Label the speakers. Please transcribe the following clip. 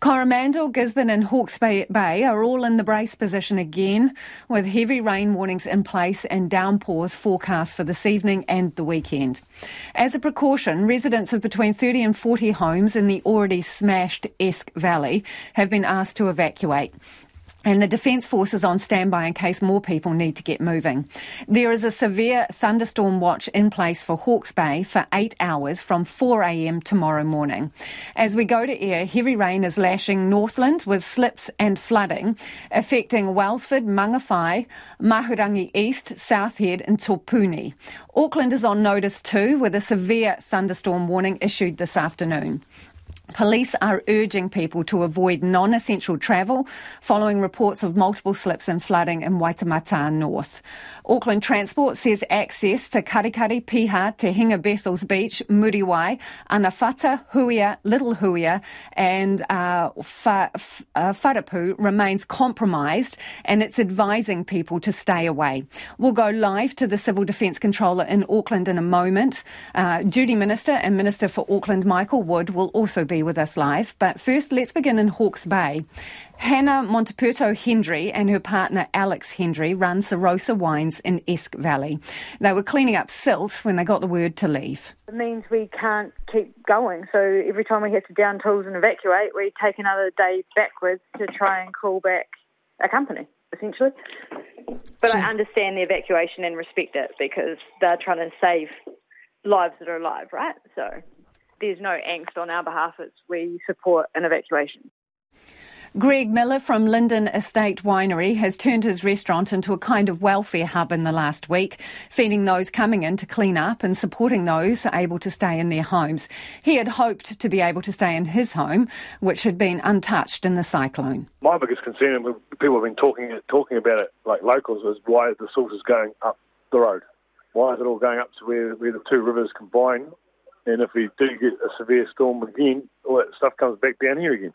Speaker 1: Coromandel, Gisborne and Hawke's Bay are all in the brace position again, with heavy rain warnings in place and downpours forecast for this evening and the weekend. As a precaution, residents of between 30 and 40 homes in the already smashed Esk Valley have been asked to evacuate. And the Defence Force is on standby in case more people need to get moving. There is a severe thunderstorm watch in place for Hawke's Bay for eight hours from 4am tomorrow morning. As we go to air, heavy rain is lashing Northland with slips and flooding, affecting Wellsford, Mangawhai, Mahurangi East, South Head and Topuni. Auckland is on notice too with a severe thunderstorm warning issued this afternoon. Police are urging people to avoid non essential travel following reports of multiple slips and flooding in Waitemata North. Auckland Transport says access to Karekare, Piha, Te Henga Bethells Beach, Muriwai, Anawhata, Huia, Little Huia, and uh, uh, remains compromised and it's advising people to stay away. We'll go live to the Civil Defence Controller in Auckland in a moment. Uh, Duty Minister and Minister for Auckland Michael Wood will also be be with us live. But first, let's begin in Hawke's Bay. Hannah Monteperto Hendry and her partner Alex Hendry run Sarosa Wines in Esk Valley. They were cleaning up silt when they got the word to leave.
Speaker 2: It means we can't keep going. So every time we have to down tools and evacuate, we take another day backwards to try and call back a company, essentially. But I understand the evacuation and respect it because they're trying to save lives that are alive, right? So there's no angst on our behalf. It's we support an evacuation.
Speaker 1: Greg Miller from Linden Estate Winery has turned his restaurant into a kind of welfare hub in the last week, feeding those coming in to clean up and supporting those able to stay in their homes. He had hoped to be able to stay in his home, which had been untouched in the cyclone.
Speaker 3: My biggest concern, people have been talking talking about it like locals, is why the salt is going up the road. Why is it all going up to where, where the two rivers combine and if we do get a severe storm again, all that stuff comes back down here again.